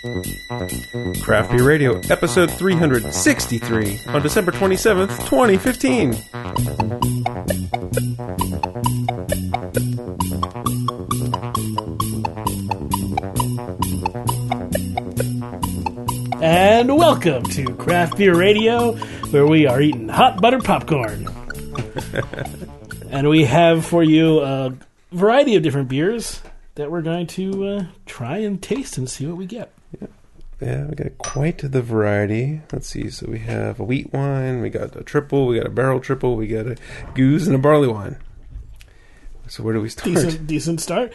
Craft Beer Radio, episode 363, on December 27th, 2015. And welcome to Craft Beer Radio, where we are eating hot buttered popcorn. and we have for you a variety of different beers that we're going to uh, try and taste and see what we get. Yeah, we got quite the variety. Let's see. So we have a wheat wine, we got a triple, we got a barrel triple, we got a gueuze, and a barley wine. So where do we start? Decent, decent start.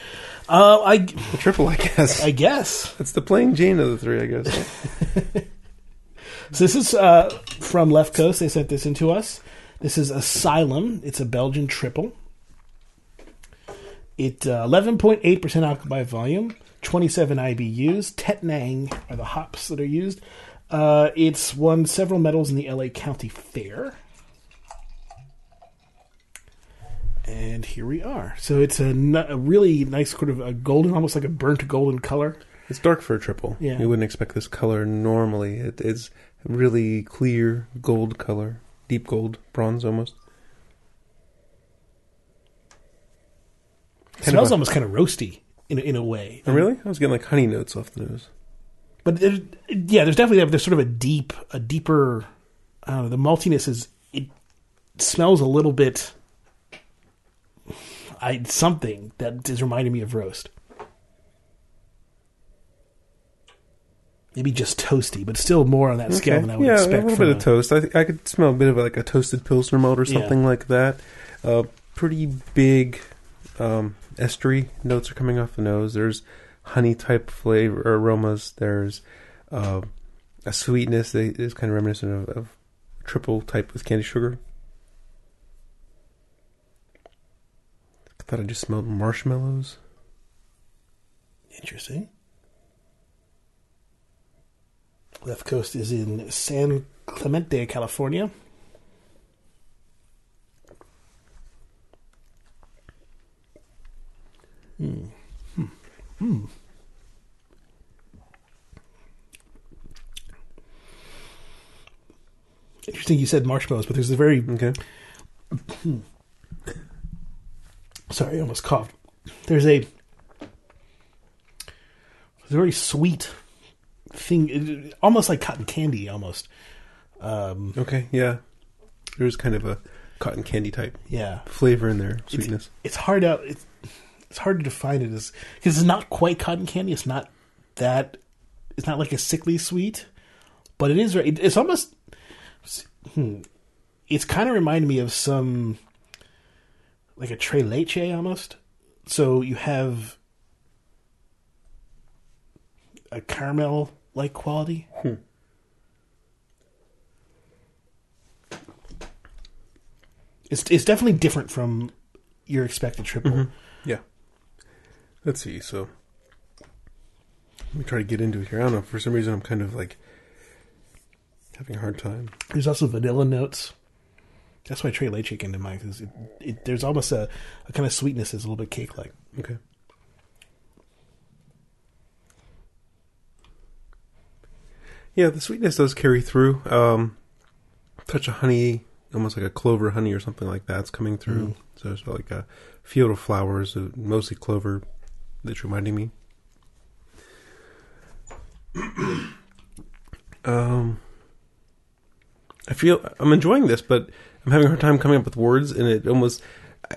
Uh, I, triple, I guess. I guess. That's the plain Jane of the three, I guess. So this is uh, from Left Coast. They sent this into us. This is Asylum. It's a Belgian triple. It uh, 11.8% alcohol by volume, 27 IBUs. Tettnang are the hops that are used. Uh, it's won several medals in the LA County Fair. And here we are. So it's a, n- a really nice sort of a golden, almost like a burnt golden color. It's dark for a triple. Yeah. You wouldn't expect this color normally. It is really clear gold color, deep gold, bronze almost. Kind smells a- almost kind of roasty in a, in a way. Oh, really? I was getting like honey notes off the nose. but there's, yeah, there's definitely there's sort of a deep, a deeper. I don't know. The maltiness is it smells a little bit. I something that is reminding me of roast. Maybe just toasty, but still more on that scale than I would yeah, expect. a little bit of toast. I th- I could smell a bit of like a toasted pilsner malt or Yeah. something like that. Uh, pretty big um, estery notes are coming off the nose. There's honey type flavor aromas. There's uh, a sweetness that is kind of reminiscent of, of triple type with candy sugar. I thought I just smelled marshmallows. Interesting. Left Coast is in San Clemente, California. Hmm. Hmm. Hmm. Interesting you said marshmallows, but there's a very Okay. sorry, I almost coughed. There's a there's a very sweet thing, almost like cotton candy, almost. Um, Okay. Yeah. There's kind of a cotton candy type yeah, flavor in there, it's, sweetness. it's hard out. It's it's hard to define it as because it's not quite cotton candy. It's not that. It's not like a sickly sweet, but it is. It, it's almost. Hmm, it's kind of reminded me of some like a tre leche almost. So you have a caramel like quality. It's it's definitely different from your expected triple. Yeah. Let's see. So let me try to get into it here. I don't know. For some reason, I'm kind of like having a hard time. There's also vanilla notes. That's why Trey Leche came to mind because it, it, there's almost a, a kind of sweetness that's a little bit cake like. Okay. Yeah, the sweetness does carry through. Um, touch of honey, almost like a clover honey or something like that's coming through. So it's like a field of flowers, uh, mostly clover, that's reminding me. um, I feel I'm enjoying this, but I'm having a hard time coming up with words, and it almost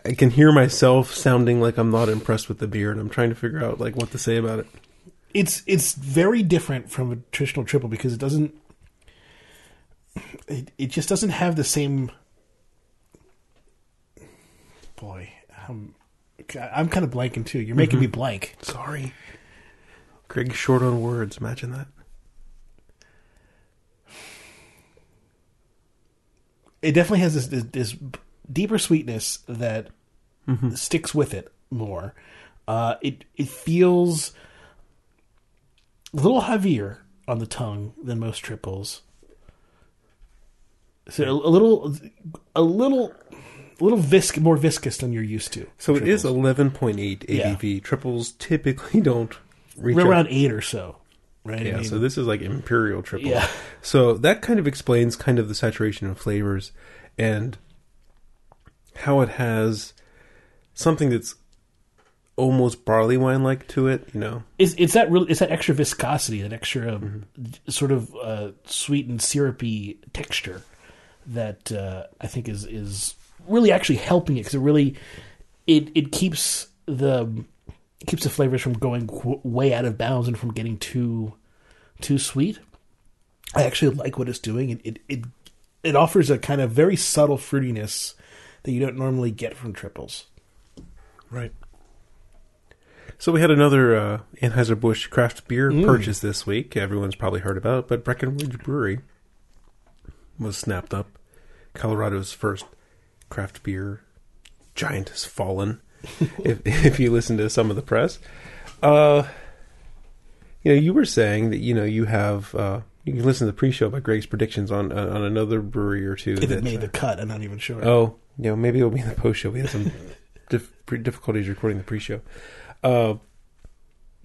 I can hear myself sounding like I'm not impressed with the beer, and I'm trying to figure out like what to say about it. It's it's very different from a traditional triple because it doesn't. It it just doesn't have the same. Boy, I'm I'm kind of blanking too. You're making me blank. Sorry, Craig's short on words. Imagine that. it definitely has this, this, this deeper sweetness that sticks with it more. Uh, it it feels a little heavier on the tongue than most triples. So a, a little, a little, a little visc, more viscous than you're used to. So it is triples. 11.8 ABV. Triples typically don't reach We're up- around eight or so. right? I Yeah, mean, so this is like imperial triple. yeah, So that kind of explains kind of the saturation of flavors and how it has something that's almost barley wine like to it, you know. it's it's that real it's that extra viscosity, that extra um, Mm-hmm. sort of uh, sweet and syrupy texture that uh, I think is is really actually helping it because it really it it keeps the keeps the flavors from going w- way out of bounds and from getting too too sweet. I actually like what it's doing. It it it, it offers a kind of very subtle fruitiness that you don't normally get from triples. Right. So we had another uh, Anheuser-Busch craft beer Mm. purchase this week. Everyone's probably heard about it, but Breckenridge Brewery was snapped up. Colorado's first craft beer giant has fallen. if if you listen to some of the press, uh, you know, you were saying that you know you have uh, you can listen to the pre-show by Greg's predictions on uh, on another brewery or two. If that, it made uh, the cut, I'm not even sure. Oh, you know, maybe it'll be in the post show. We had some dif- difficulties recording the pre show. Uh,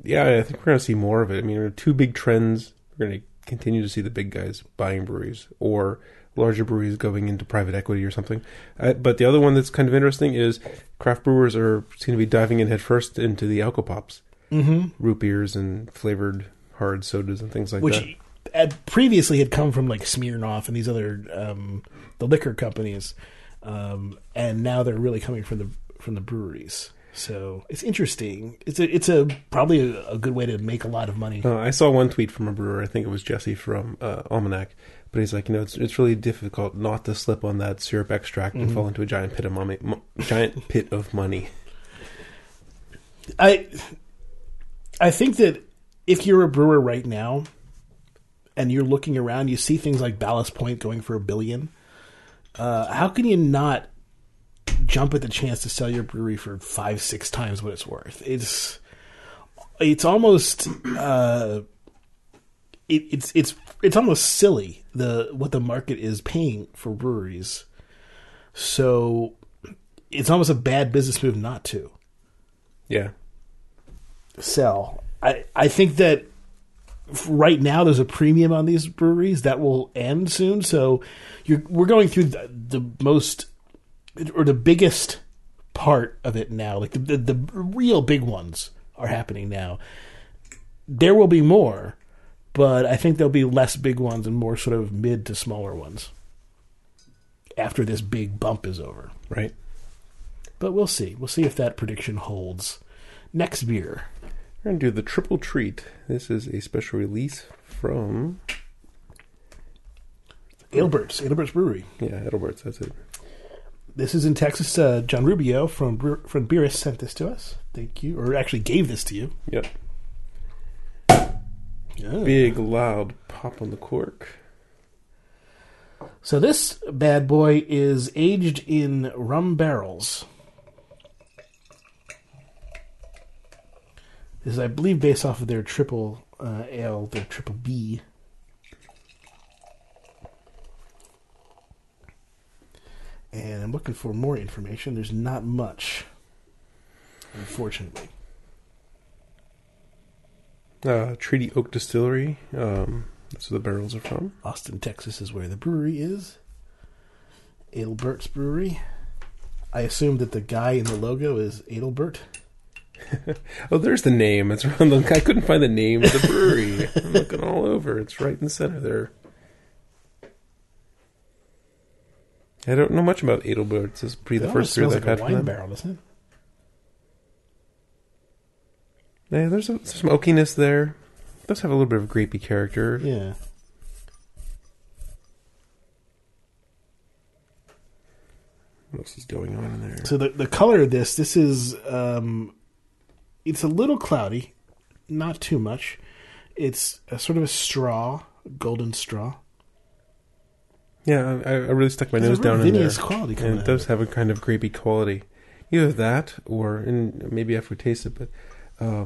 yeah, I think we're going to see more of it. I mean, there are two big trends. We're going to continue to see the big guys buying breweries or larger breweries going into private equity or something. Uh, but the other one that's kind of interesting is craft brewers are seem to be diving in headfirst into the alcopops, Mm-hmm. root beers and flavored hard sodas and things like Which that. had previously had come from like Smirnoff and these other um, the liquor companies, um, and now they're really coming from the from the breweries. So it's interesting. It's a it's a probably a, a good way to make a lot of money. Uh, I saw one tweet from a brewer. I think it was Jesse from uh, Almanac, but he's like, you know, it's it's really difficult not to slip on that syrup extract and fall into a giant pit of money, mo- giant pit of money. I I think that if you're a brewer right now and you're looking around, you see things like Ballast Point going for a billion. Uh, how can you not jump at the chance to sell your brewery for five, six times what it's worth? It's it's almost uh, it, it's it's it's almost silly the what the market is paying for breweries. So it's almost a bad business move not to Yeah, sell. I I think that right now there's a premium on these breweries that will end soon. So you're we're going through the, the most or the biggest part of it now. Like the, the the real big ones are happening now. There will be more, but I think there'll be less big ones and more sort of mid to smaller ones after this big bump is over. right. But we'll see. We'll see if that prediction holds. Next beer. We're gonna do the triple treat. This is a special release from Adelbert's, Adelbert's Brewery. yeah Edelbert's. That's it. This is in Texas. Uh, John Rubio from Bre- from Beerus sent this to us. Thank you, or actually gave this to you. Yep. Yeah. Big loud pop on the cork. So this bad boy is aged in rum barrels. This is, I believe, based off of their triple uh, ale, their triple B. And I'm looking for more information. There's not much, unfortunately. Uh, Treaty Oak Distillery. Um, that's where the barrels are from. Austin, Texas is where the brewery is. Adelbert's Brewery. I assume that the guy in the logo is Adelbert. Oh, there's the name. It's around the. I couldn't find the name of the brewery. I'm looking all over. It's right in the center there. I don't know much about Adelbert's. This is pretty the first beer like I've a had from wine them. barrel, doesn't it? Yeah, there's, a, there's some oakiness there. It does have a little bit of grapey character. Yeah. What else is going on in there? So the the color of this, this is um, it's a little cloudy, not too much. It's a sort of a straw, golden straw. Yeah, I, I really stuck my There's nose a down in there. vinous quality coming And it out does of have a kind of grapey quality. Either that, or and maybe after we taste it, but uh,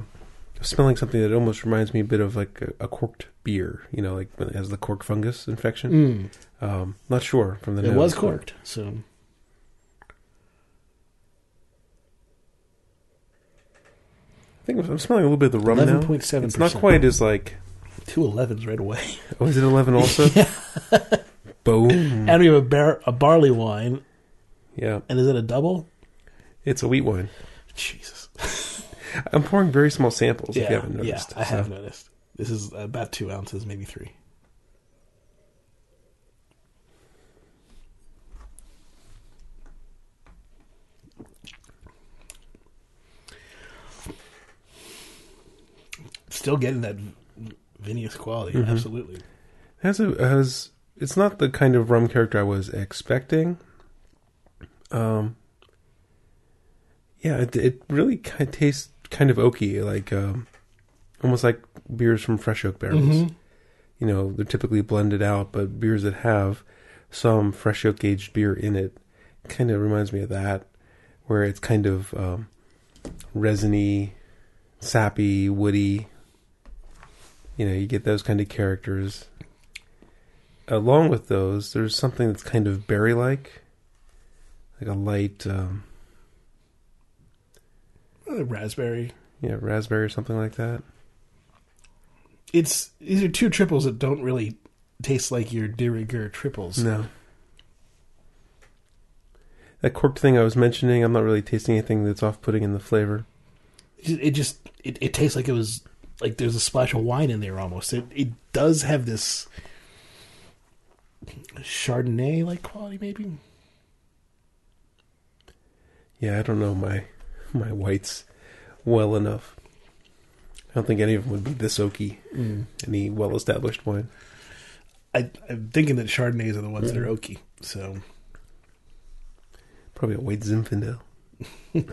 smelling something that almost reminds me a bit of like a, a corked beer. You know, like when it has the cork fungus infection. Mm, Um, not sure from the it nose. was corked, so I think I'm smelling a little bit of the rum now. 11.7%. It's not quite as like Two 11s right away. Oh, is it 11 also? Boom. And we have a, bar- a barley wine. Yeah. And is it a double? It's a wheat wine. Jesus. I'm pouring very small samples if you Yeah, haven't yeah, noticed. I have noticed. This is about two ounces, maybe three. Still getting that vinous quality, Mhm. absolutely. has a has it's not the kind of rum character I was expecting. Um, yeah, it, it really kind of tastes kind of oaky, like um, almost like beers from fresh oak barrels. Mhm. You know, they're typically blended out, but beers that have some fresh oak aged beer in it kind of reminds me of that, where it's kind of um, resiny, sappy, woody. You know, you get those kind of characters along with those, there's something that's kind of berry like, like a light, um, Raspberry. yeah, raspberry or something like that. It's these are two triples that don't really taste like your de rigueur triples. No. That corked thing I was mentioning, I'm not really tasting anything that's off putting in the flavor. It it just it, it tastes like it was like there's a splash of wine in there almost. It it does have this Chardonnay like quality maybe. Yeah, I don't know my my whites well enough. I don't think any of them would be this oaky. Mm. Any well established wine. I I'm thinking that Chardonnays are the ones that are mm. oaky. So Probably a white Zinfandel.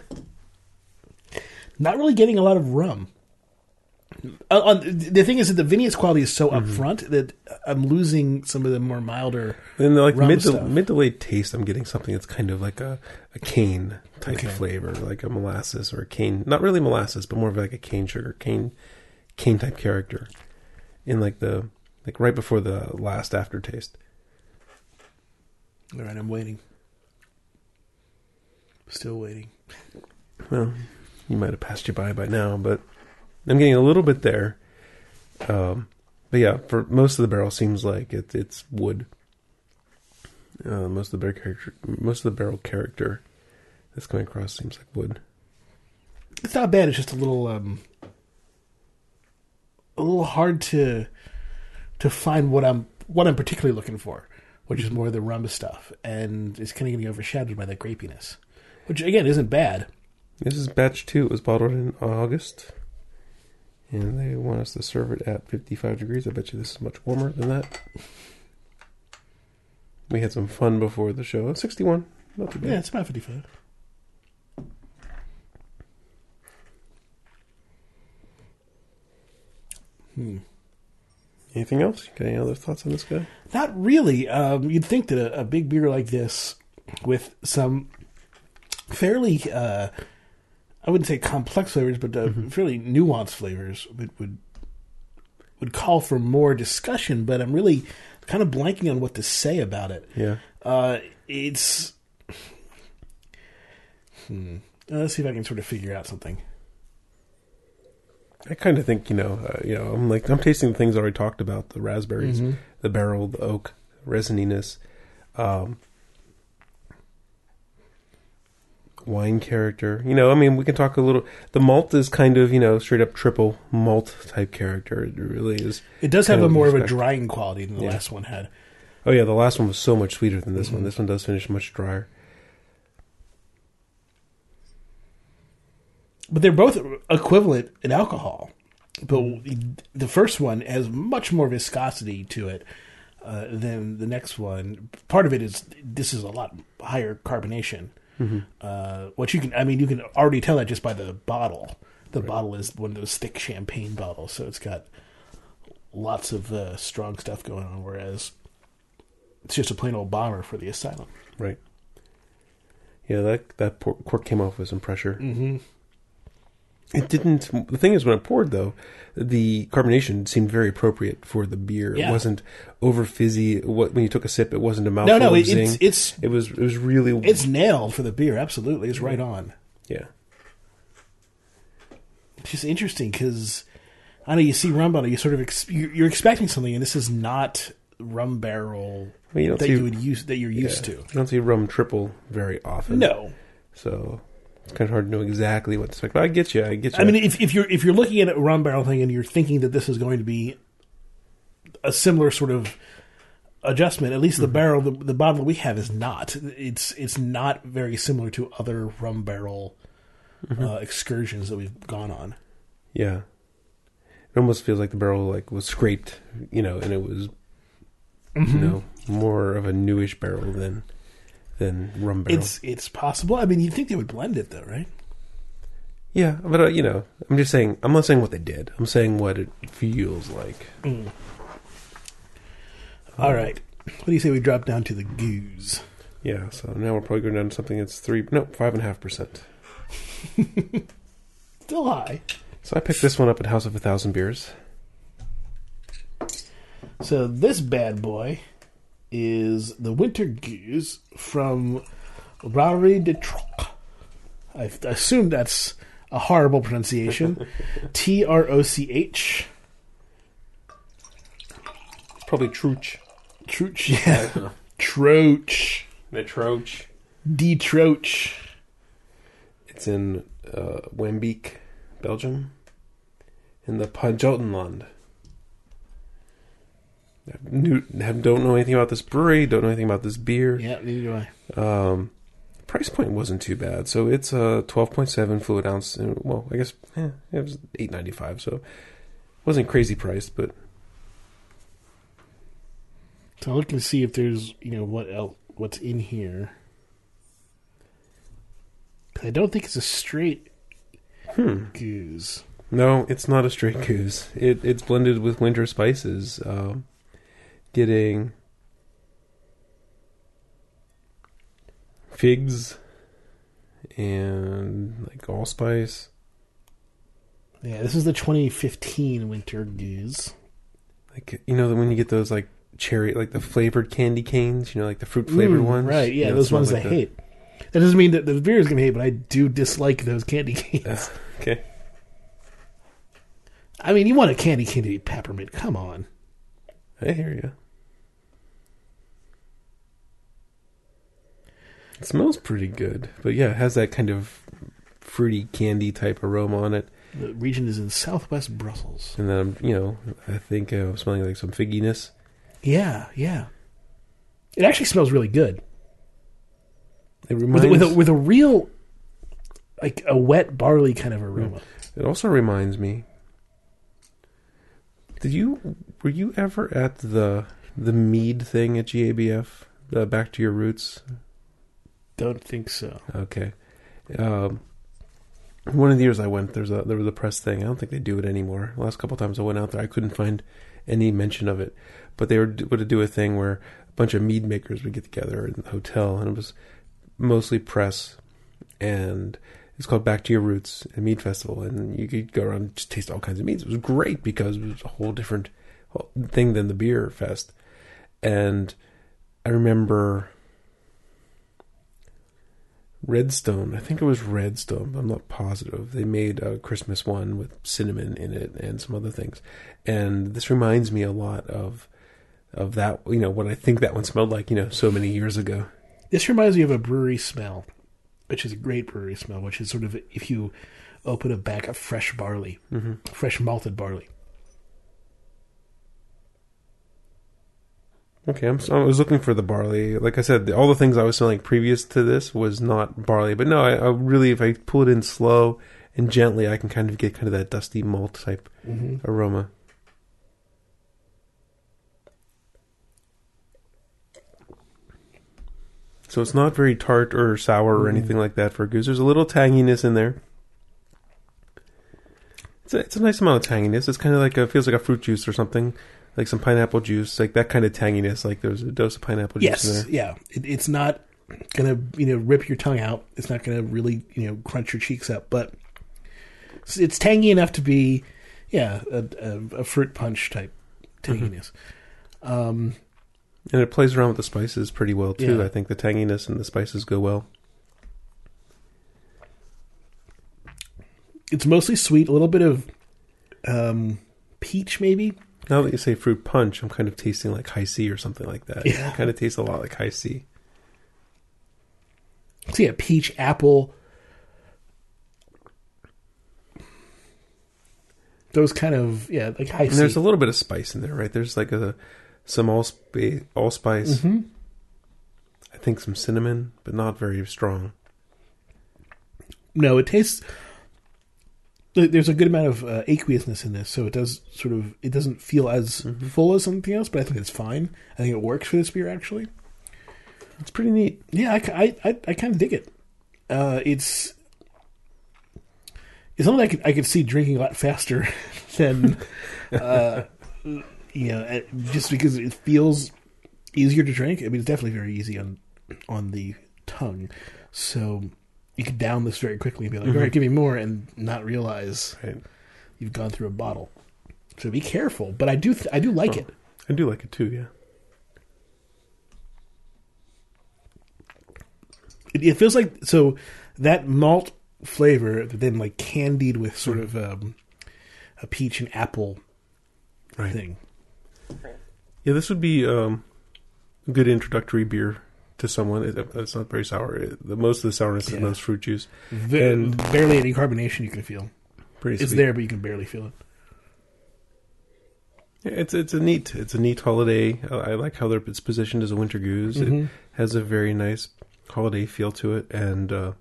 not really getting a lot of rum. Uh, on, the thing is that the vinous quality is so mm-hmm. upfront that I'm losing some of the more milder. Then like mid to, mid to late taste, I'm getting something that's kind of like a, a cane type Okay. flavor, like a molasses or a cane. Not really molasses, but more of like a cane sugar, cane cane type character. In like the like right before the last aftertaste. All right, I'm waiting. Still waiting. Well, you might have passed you by by now, but I'm getting a little bit there. Um, but yeah, for most of the barrel seems like it, it's wood. Uh, most of the barrel character, most of the barrel character this coming across seems like wood. It's not bad. It's just a little, um, a little hard to to find what I'm what I'm particularly looking for, which is more the rum stuff, and it's kind of getting overshadowed by the grapiness, which again isn't bad. This is batch two. It was bottled in August, and they want us to serve it at 55 degrees. I bet you this is much warmer than that. We had some fun before the show. 61, not too bad. Yeah, it's about 55. Hmm. Anything else? Got any other thoughts on this guy? Not really. Um, you'd think that a, a big beer like this, with some fairly, uh, I wouldn't say complex flavors, but uh, fairly nuanced flavors, would, would would call for more discussion. But I'm really kind of blanking on what to say about it. Yeah. Uh, it's. Hmm. Uh, Let's see if I can sort of figure out something. I kind of think you know, uh, you know, I'm like I'm tasting the things I already talked about: the raspberries, Mhm. the barrel, the oak, resininess, um, wine character. You know, I mean, we can talk a little. The malt is kind of you know straight up triple malt type character. It really is. It does have a of more of a drying quality than the Yeah. last one had. Oh yeah, the last one was so much sweeter than this one. Mhm. This one does finish much drier. But they're both equivalent in alcohol. But the first one has much more viscosity to it uh, than the next one. Part of it is this is a lot higher carbonation. Uh, what you can, I mean, you can already tell that just by the bottle. The bottle is one of those thick champagne bottles, so it's got lots of uh, strong stuff going on. Whereas it's just a plain old bomber for the asylum. Right. Yeah, that that cork came off with some pressure. Mm-hmm. It didn't. The thing is, when it poured, though, the carbonation seemed very appropriate for the beer. Yeah. It wasn't over fizzy. What when you took a sip, it wasn't a No, mouthful no, it, zing. it's it's it was. It was really. it's nailed for the beer. Absolutely, it's right on. yeah. It's just interesting because I know you see rum barrel, you sort of ex- you- you're expecting something, and this is not rum barrel Well, you that see- you would use that you're used Yeah. to. You don't see rum triple very often. No, So it's kind of hard to know exactly what to expect. But I get you. I get you. I mean if if you're if you're looking at a rum barrel thing and you're thinking that this is going to be a similar sort of adjustment, at least the barrel the, the bottle we have is not. It's it's not very similar to other rum barrel uh, excursions that we've gone on. yeah. It almost feels like the barrel like was scraped, you know, and it was, Mm-hmm. you know, more of a newish barrel than than rum barrel. It's it's possible. I mean, you'd think they would blend it though, right? yeah, but uh, you know, I'm just saying. I'm not saying what they did. I'm saying what it feels like. All right. What do you say we drop down to the gueuze? Yeah. So now we're probably going down to something that's three, no, five and a half percent. Still high. So I picked this one up at House of a Thousand Beers. So this bad boy is the Winter Gueuze from Rari de Troc. I assume that's a horrible pronunciation. T R O C H. Probably Trouch. Troch. Yeah. Troch. The Troch. D Troch. It's in uh, Wambeek, Belgium, in the Pajottenland. New, don't know anything about this brewery. Don't know anything about this beer. Yeah, neither do I. Um, price point wasn't too bad. So it's a twelve point seven fluid ounce. And, well, I guess eh, it was eight ninety five. So wasn't crazy priced, but So I'm looking to see if there's you know what else what's in here. I don't think it's a straight hmm. gueuze. No, it's not a straight gueuze. It it's blended with winter spices. Um, getting figs and like allspice. Yeah, this is the 2015 Winter Gueuze. Like you know when you get those like cherry, like the flavored candy canes. You know, like the fruit flavored Mm, ones. Right, yeah, You know, those ones like I the- hate. That doesn't mean that the beer is going to hate, but I do dislike those candy canes. Okay. I mean, you want a candy cane to be peppermint. Come on. I hear you. It smells pretty good, but yeah, it has that kind of fruity candy type aroma on it. The region is in southwest Brussels. And then, I'm, you know, I think uh, I'm smelling like some figginess. Yeah, yeah. It actually smells really good. It With, reminds. a, with, a, with a real, like a wet barley kind of aroma. it also reminds me. Did you were you ever at the the mead thing at GABF? The Back to Your Roots. Don't think so. Okay. Um, one of the years I went, there's a there was a press thing. I don't think they do it anymore. The last couple times I went out there, I couldn't find any mention of it. But they were would do a thing where a bunch of mead makers would get together in the hotel, and it was mostly press, and it's called Back to Your Roots, a mead festival, and you could go around and just taste all kinds of meads. It was great because it was a whole different thing than the beer fest, and I remember Redstone. I think it was Redstone. I'm not positive. They made a Christmas one with cinnamon in it and some other things. And this reminds me a lot of of that. You know what I think that one smelled like. You know, so many years ago. This reminds me of a brewery smell, which is a great brewery smell, which is sort of if you open a bag of fresh barley, mm-hmm. fresh malted barley. Okay, I'm, I was looking for the barley. Like I said, all the things I was smelling previous to this was not barley. But no, I, I really, if I pull it in slow and gently, I can kind of get kind of that dusty malt type mm-hmm. aroma. So it's not very tart or sour or mm-hmm. anything like that for a goose. There's a little tanginess in there. It's a, it's a nice amount of tanginess. It's kind of like a feels like a fruit juice or something, like some pineapple juice, like that kind of tanginess. Like there's a dose of pineapple juice in Yes, there. yeah. It, it's not gonna you know rip your tongue out. It's not gonna really you know crunch your cheeks up, but it's, it's tangy enough to be yeah a, a, a fruit punch type tanginess. Um, And it plays around with the spices pretty well too. Yeah. I think the tanginess and the spices go well. it's mostly sweet, a little bit of um, peach, maybe. Now that you say fruit punch, I'm kind of tasting like Hi-C or something like that. Yeah. It kind of tastes a lot like Hi-C. So yeah, peach, apple. Those kind of yeah, like high And there's a little bit of spice in there, right? There's like a some allspice, allspice. Mm-hmm. I think some cinnamon, but not very strong. No, it tastes. There- There's a good amount of uh, aqueousness in this, so it does sort of. It doesn't feel as Mm-hmm. full as something else, but I think it's fine. I think it works for this beer actually. It's pretty neat. Yeah, I, I, I, I kind of dig it. Uh, it's it's something I could I could see drinking a lot faster than uh, you know uh, just because it feels easier to drink. I mean, it's definitely very easy on on the tongue, so you could down this very quickly and be like, "All right, give me more," and not realize Right. you've gone through a bottle. So be careful. But I do th- I do like Oh. it. I do like it too, yeah. it, it feels like so that malt flavor then like candied with sort of um, a peach and apple Right. thing. Yeah, this would be um, a good introductory beer to someone. It, it's not very sour. It, the most of the sourness Yeah. is those fruit juice. And- barely any carbonation you can feel. Pretty It's sweet. there, but you can barely feel it. Yeah, it's it's a neat it's a neat holiday. I, I like how they're, it's positioned as a winter goose. It Mhm. has a very nice holiday feel to it, and uh,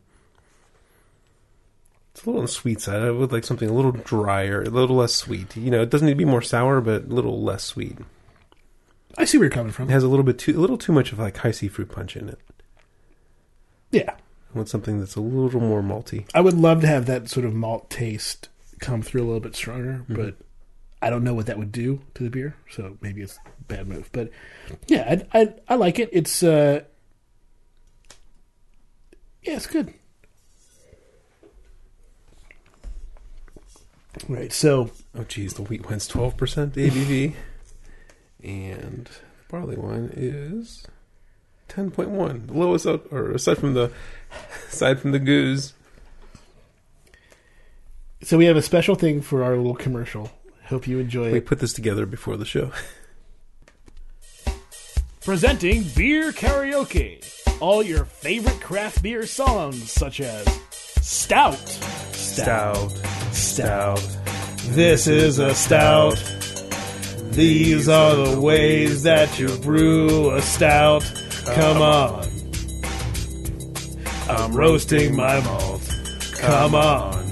it's a little on the sweet side. I would like something a little drier, a little less sweet. You know, it doesn't need to be more sour, but a little less sweet. I see where you're coming from. It has a little bit too a little too much of like Hi-C fruit punch in it. Yeah, I want something that's a little more malty. I would love to have that sort of malt taste come through a little bit stronger, Mhm. but I don't know what that would do to the beer. So maybe it's a bad move. But yeah, I I, I like it. It's uh, yeah, it's good. Right. So Oh geez, the wheat wine's twelve percent ABV, and the barley wine is ten point one. The lowest out, or aside from the aside from the goose. so we have a special thing for our little commercial. Hope you enjoy We it. put this together before the show. Presenting Beer Karaoke. All your favorite craft beer songs, such as Stout. Stout, stout. This is a stout. These are the ways that you brew a stout. Come on. I'm roasting my malt. Come on.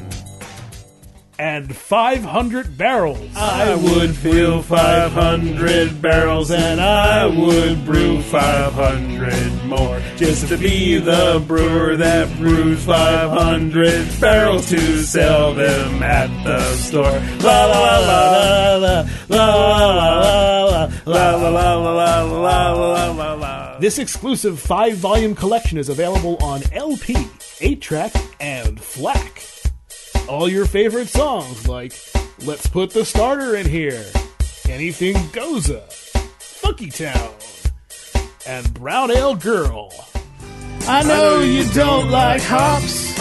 And 500 barrels. I would fill 500 barrels and I would brew 500 more. Just to be the brewer that brews 500 barrels to sell them at the store. La la la la la la la la la la la la la la la la. This exclusive five volume collection is available on LP, 8 track, and FLAC all your favorite songs like Let's Put the Starter in Here, Anything Goza, Funky Town, and Brown Ale Girl. I know you don't like hops.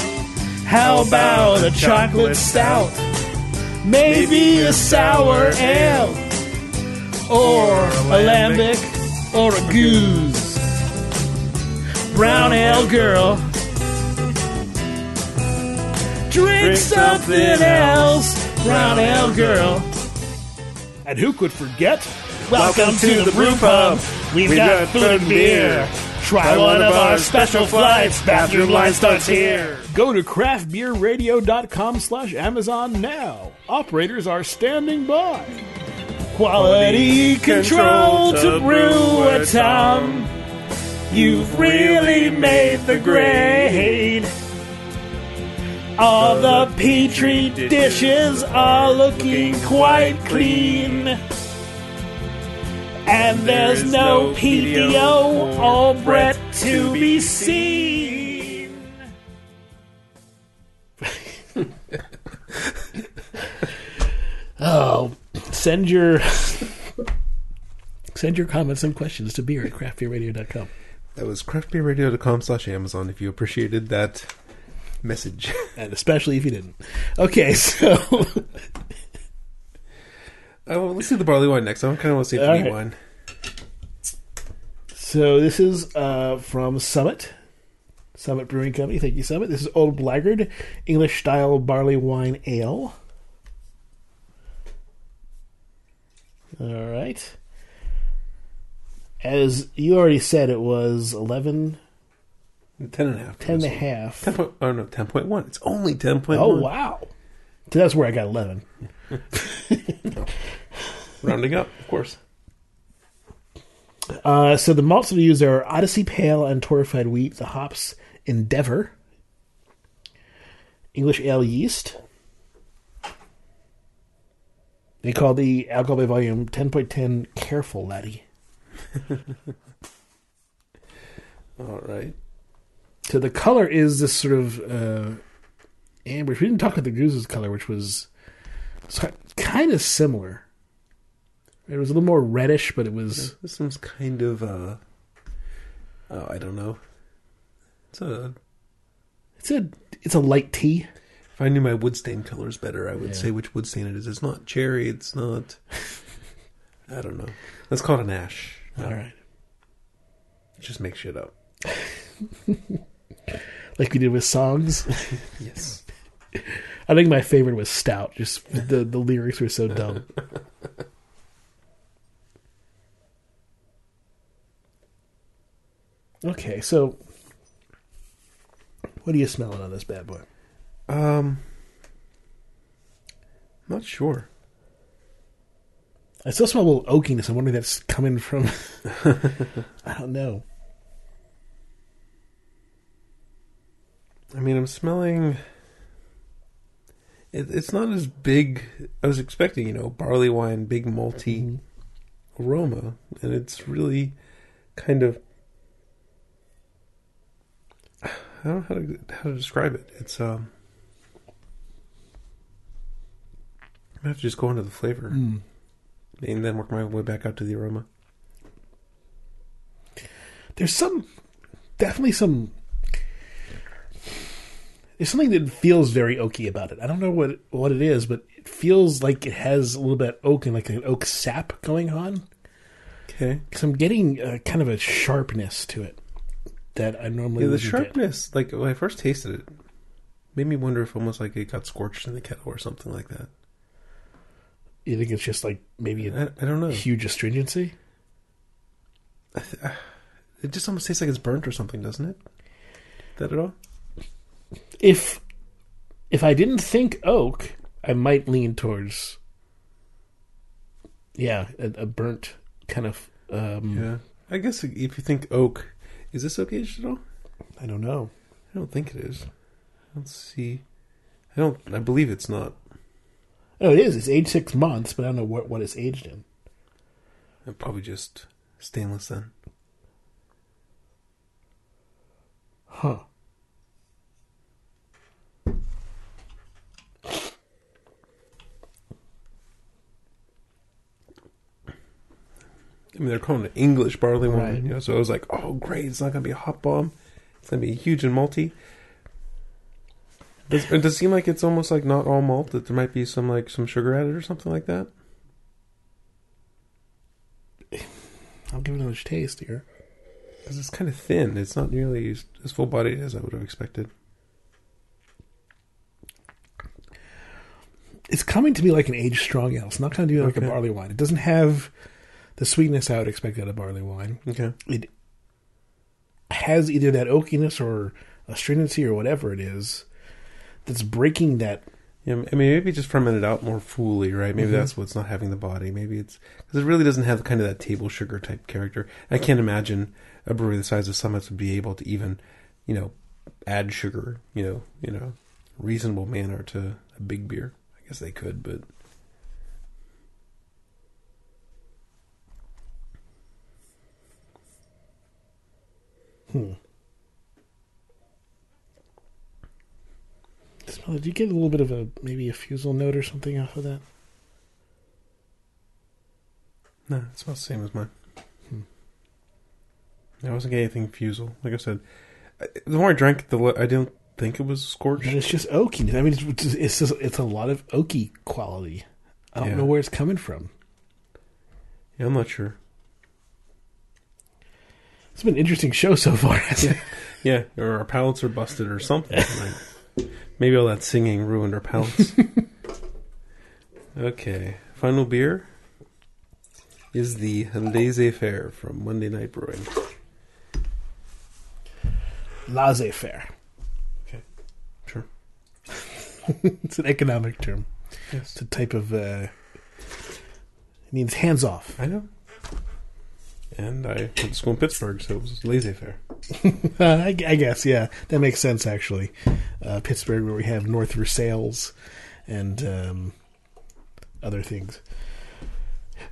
How about a chocolate stout? Maybe a sour ale, or a lambic, or a gueuze. Brown Ale Girl. Drink something else, brown ale girl. And who could forget? Welcome to the brew pub. We've got food and beer. Try one of our special flights. Bathroom line starts here. Go to craftbeerradio.com slash Amazon now. Operators are standing by. Quality control to brew a tom. You've really made the grade. All the petri dishes are looking quite clean. And there's no pedio or Brett to be seen. oh, send your send your comments and questions to beer at craftbeerradio.com. That was craftbeerradio.com slash Amazon if you appreciated that message. And especially if you didn't. Okay, so Oh, well, let's do the barley wine next. I kind of want to see the All right. wine. So this is uh, from Summit, Summit Brewing Company. Thank you, Summit. This is Old Blackguard English style barley wine ale. All right. As you already said, it was 11, Ten and a half. 10 and a half. Ten point. Oh no, ten point one. It's only ten point Oh, one. wow. So that's where I got 11. Rounding up, of course. Uh, so the malts that we use are Odyssey Pale and Torrefied Wheat, the hops Endeavor, English Ale Yeast. They call the alcohol by volume 10.10 Careful Laddie. All right. So the color is this sort of uh, amber. We didn't talk about the Gueuze's color, which was kind of similar. It was a little more reddish, but it was This one's kind of. uh Oh, I don't know. It's a. it's a it's a light tea. If I knew my wood stain colors better, I would Yeah. say which wood stain it is. It's not cherry. It's not. I don't know. Let's call it an ash. No, All right, Just make shit up. like we did with songs. Yes. I think my favorite was Stout. Just the the lyrics were so dumb. Okay, so what are you smelling on this bad boy? Um. Not sure. I still smell a little oakiness. I'm wondering if that's coming from. I don't know. I mean, I'm smelling. It, it's not as big. I was expecting, you know, barley wine, big malty aroma, and it's really kind of. I don't know how to how to describe it. It's um. I have to just go into the flavor Mm. and then work my way back out to the aroma. There's some, definitely some. There's something that feels very oaky about it. I don't know what what it is, but it feels like it has a little bit of oak and like an oak sap going on. Okay. Because I'm getting uh, kind of a sharpness to it that I normally Yeah, the wouldn't get. sharpness, like when I first tasted it, made me wonder if almost like it got scorched in the kettle or something like that. You think it's just like maybe a I, I don't know. huge astringency? I th- it just almost tastes like it's burnt or something, doesn't it? That at all? If if I didn't think oak, I might lean towards yeah, a, a burnt kind of. Um, Yeah. I guess if you think oak, is this oak aged at all? I don't know. I don't think it is. I don't see. I don't. I believe it's not. Oh, it is. It's aged six months, but I don't know what what it's aged in. Uh, Probably just stainless then. Huh. I mean, they're calling it English barley wine, Right. you know. So I was like, oh, great! It's not gonna be a hot bomb. It's gonna be huge and malty. Does, it does seem like it's almost like not all malt. That there might be some like some sugar added or something like that. I'll give it another taste here. Because it's kind of thin. It's not nearly as, as full bodied as I would have expected. It's coming to me like an aged strong ale. It's not going to do like Okay. a barley wine. It doesn't have the sweetness I would expect out of barley wine. Okay. It has either that oakiness or astringency or whatever it is that's breaking that. Yeah, I mean, maybe just fermented out more fully, right? Maybe Mhm. that's what's not having the body. Maybe it's because it really doesn't have kind of that table sugar type character. I can't imagine a brewery the size of Summits would be able to even, you know, add sugar, you know, in a reasonable manner to a big beer. I guess they could, but Hmm. Smell it. Do you get a little bit of a maybe a fusel note or something off of that? no, it smells the same as mine. Hmm. I wasn't getting anything fusel. Like I said, I- the more I drank, the le- I didn't think it was scorched. It's just oaky. I mean, it's just, it's just it's a lot of oaky quality. I don't Yeah. know where it's coming from. Yeah, I'm not sure. It's been an interesting show so far. it? Yeah, or our palates are busted or something. like, maybe all that singing ruined our palates. okay, final beer is the Laissez Faire from Monday Night Brewing. Laissez faire. Okay, sure. It's an economic term. Yes. It's a type of. Uh, it means hands off. I know. And I went to school in Pittsburgh, so it was laissez faire. Uh, I, I guess, yeah, that makes sense actually. Uh, Pittsburgh, where we have North Versailles and um, other things.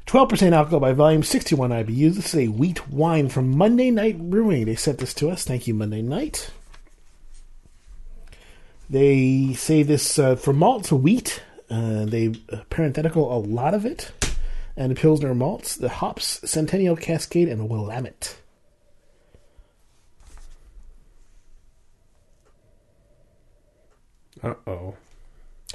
Twelve percent alcohol by volume, sixty-one IBUs. This is a wheat wine from Monday Night Brewing. They sent this to us. Thank you, Monday Night. They say this uh, for to wheat. Uh, they uh, parenthetical a lot of it, and Pilsner malts, the hops, Centennial Cascade, and Willamette. Uh oh.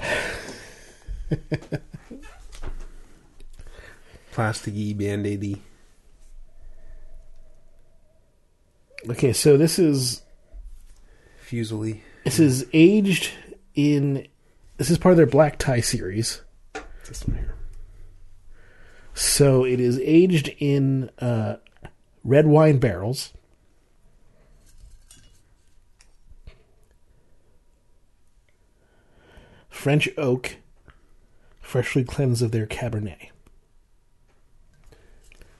Plasticky band aidy. Okay, so this is Fusily. This is aged in. This is part of their black tie series. This one here. So it is aged in uh, red wine barrels. French oak, freshly cleansed of their Cabernet.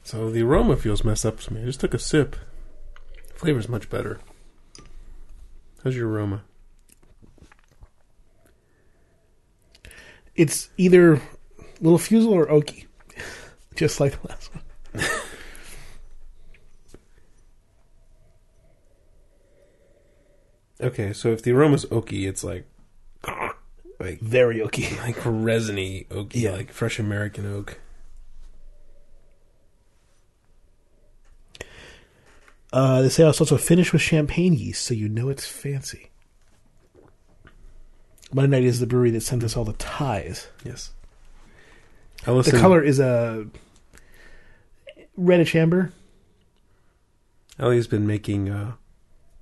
So the aroma feels messed up to me. I just took a sip. Flavor's much better. How's your aroma? It's either little fusel or oaky, just like the last one. Okay, so if the aroma's oaky, it's like like Very oaky. like resiny oaky, Yeah. like fresh American oak. Uh, they say it's also finished with champagne yeast, so you know it's fancy. Monday Night is the brewery that sent us all the ties. Yes. I The color is a reddish amber. Ellie's been making uh,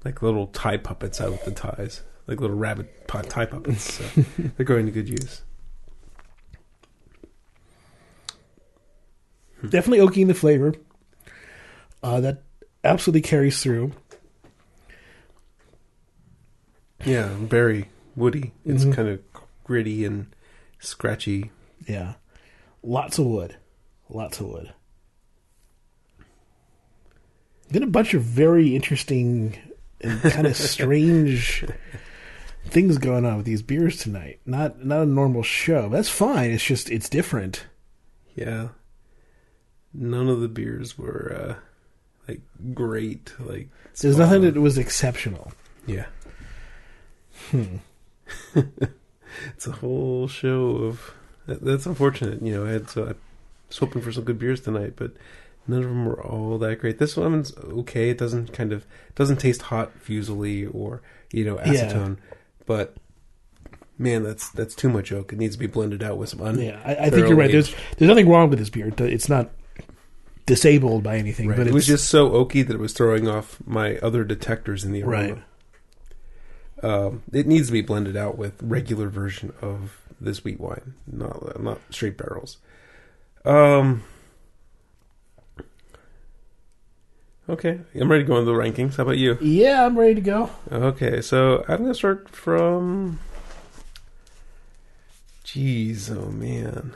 like little tie puppets out of the ties, like little rabbit pot tie puppets. So they're going to good use. Definitely oaky in the flavor. Uh, that absolutely carries through. Yeah, very woody. It's Mhm. kind of gritty and scratchy. Yeah, lots of wood, lots of wood. Been a bunch of very interesting and kind of strange things going on with these beers tonight. Not not a normal show. That's fine. It's just it's different. Yeah. None of the beers were uh, like great. Like There's nothing on. that was exceptional. Yeah. Hmm. it's a whole show of. that- That's unfortunate. You know, I had so I was hoping for some good beers tonight, but none of them were all that great. This one's okay. It doesn't kind of doesn't taste hot fusily or you know Yeah. acetone, but man, that's that's too much oak. It needs to be blended out with some. Un- Yeah, I, I think you're right. There's there's nothing wrong with this beer. It's not disabled by anything, Right. but it was just so oaky that it was throwing off my other detectors in the aroma. right. Um, it needs to be blended out with regular version of this wheat wine, not not straight barrels. Um. Okay, I'm ready to go into the rankings. How about you? Yeah, I'm ready to go. Okay, so I'm gonna start from. Jeez, oh man.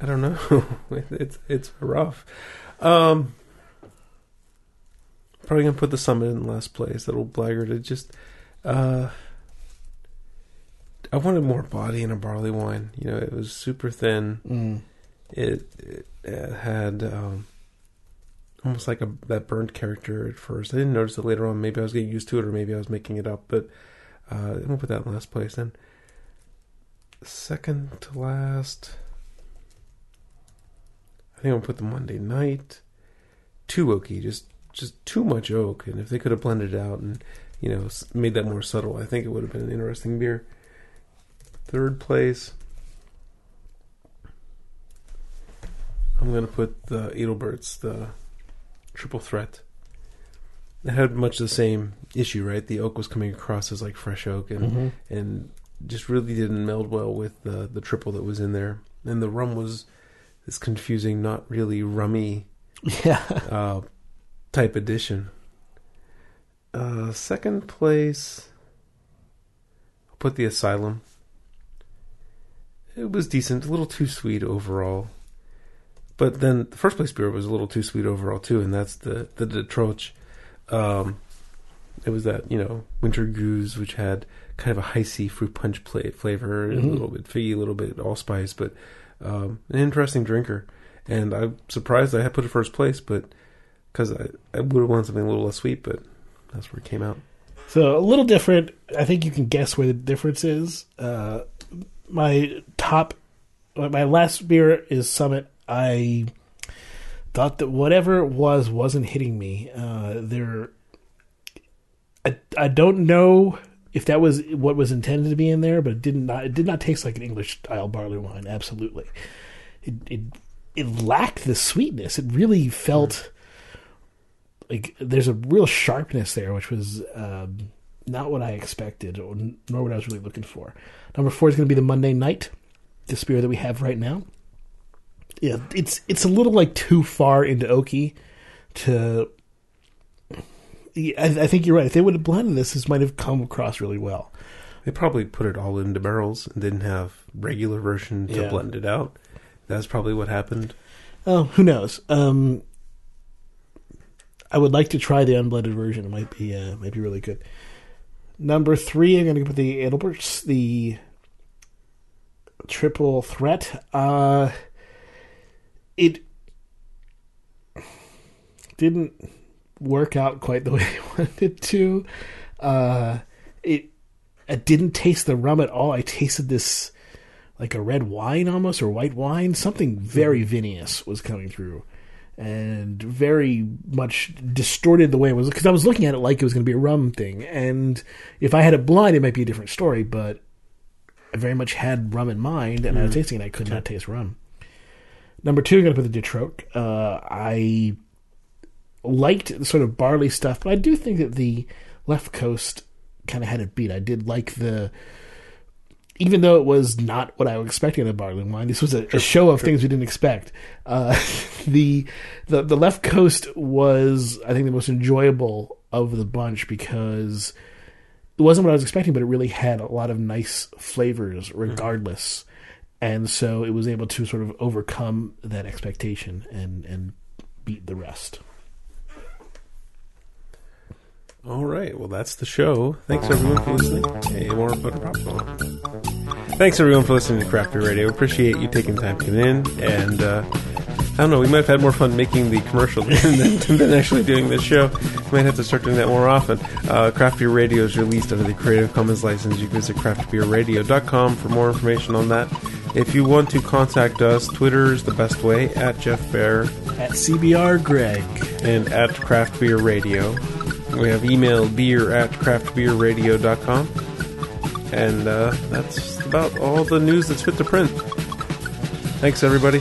I don't know. it's it's rough. Um, probably gonna put the summit in last place. That old blackguard. It just, uh, I wanted more body in a barley wine. You know, it was super thin Mm. it, it, it had um, almost like a that burnt character at first. I didn't notice it later on. Maybe I was getting used to it, or maybe I was making it up. But uh, I'm gonna put that in last place. Then second to last, I think I'm gonna put the Monday night. Too oaky, just just too much oak. And if they could have blended it out and you know made that more subtle, I think it would have been an interesting beer. Third place. I'm going to put the Edelberts, the triple threat. It had much the same issue, right? The oak was coming across as like fresh oak, and Mhm. and just really didn't meld well with the the triple that was in there. And the rum was this confusing, not really rummy Yeah. uh, type addition. Uh, second place, I'll put the Asylum. It was decent, a little too sweet overall. But then the first place beer was a little too sweet overall too, and that's the the Detroit. Um, it was that you know winter gueuze, which had kind of a icy fruit punch flavor, Mhm. a little bit figgy, a little bit allspice, but um, an interesting drinker. And I'm surprised I had put it first place, but because I, I would have wanted something a little less sweet, but that's where it came out. So a little different. I think you can guess where the difference is. Uh, my top, my last beer is Summit. I thought that whatever it was wasn't hitting me. Uh, there, I I don't know if that was what was intended to be in there, but it did not. It did not taste like an English style barley wine. Absolutely, it it it lacked the sweetness. It really felt like there's a real sharpness there, which was um, not what I expected, or nor what I was really looking for. Number four is going to be the Monday Night, the that we have right now. Yeah, it's it's a little like too far into oaky to. I, I think you're right. If they would have blended this, this might have come across really well. They probably put it all into barrels and didn't have regular version to Yeah. blend it out. That's probably what happened. Oh, who knows? Um, I would like to try the unblended version. It might be uh, might be really good. Number three, I'm going to put the Edelberts, the triple threat. Uh, it didn't work out quite the way I wanted it to. Uh, it I didn't taste the rum at all. I tasted this like a red wine almost or white wine. Something very vinous was coming through, and very much distorted the way it was because I was looking at it like it was going to be a rum thing. And if I had it blind, it might be a different story. But I very much had rum in mind, and I was tasting it. I could not taste rum. Number two, I'm going to put the Detroit. Uh, I liked the sort of barley stuff, but I do think that the left coast kind of had it beat. I did like the, even though it was not what I was expecting in a barley wine. This was a, a show of things we didn't expect. Uh, the the the left coast was, I think, the most enjoyable of the bunch because it wasn't what I was expecting, but it really had a lot of nice flavors, regardless. And so it was able to sort of overcome that expectation and and beat the rest. All right. Well, that's the show. Thanks everyone for listening. Hey, more. Thanks everyone for listening to Craft Beer Radio. Appreciate you taking time to come in. And uh, I don't know, we might have had more fun making the commercial than, than actually doing this show. We might have to start doing that more often. Uh, Craft Beer Radio is released under the Creative Commons license. You can visit craftbeerradio.com for more information on that. If you want to contact us, Twitter is the best way at Jeff Bear At CBR Greg. and at Craft Beer Radio. We have email beer at craftbeerradio.com. And uh, that's about all the news that's fit to print. Thanks, everybody.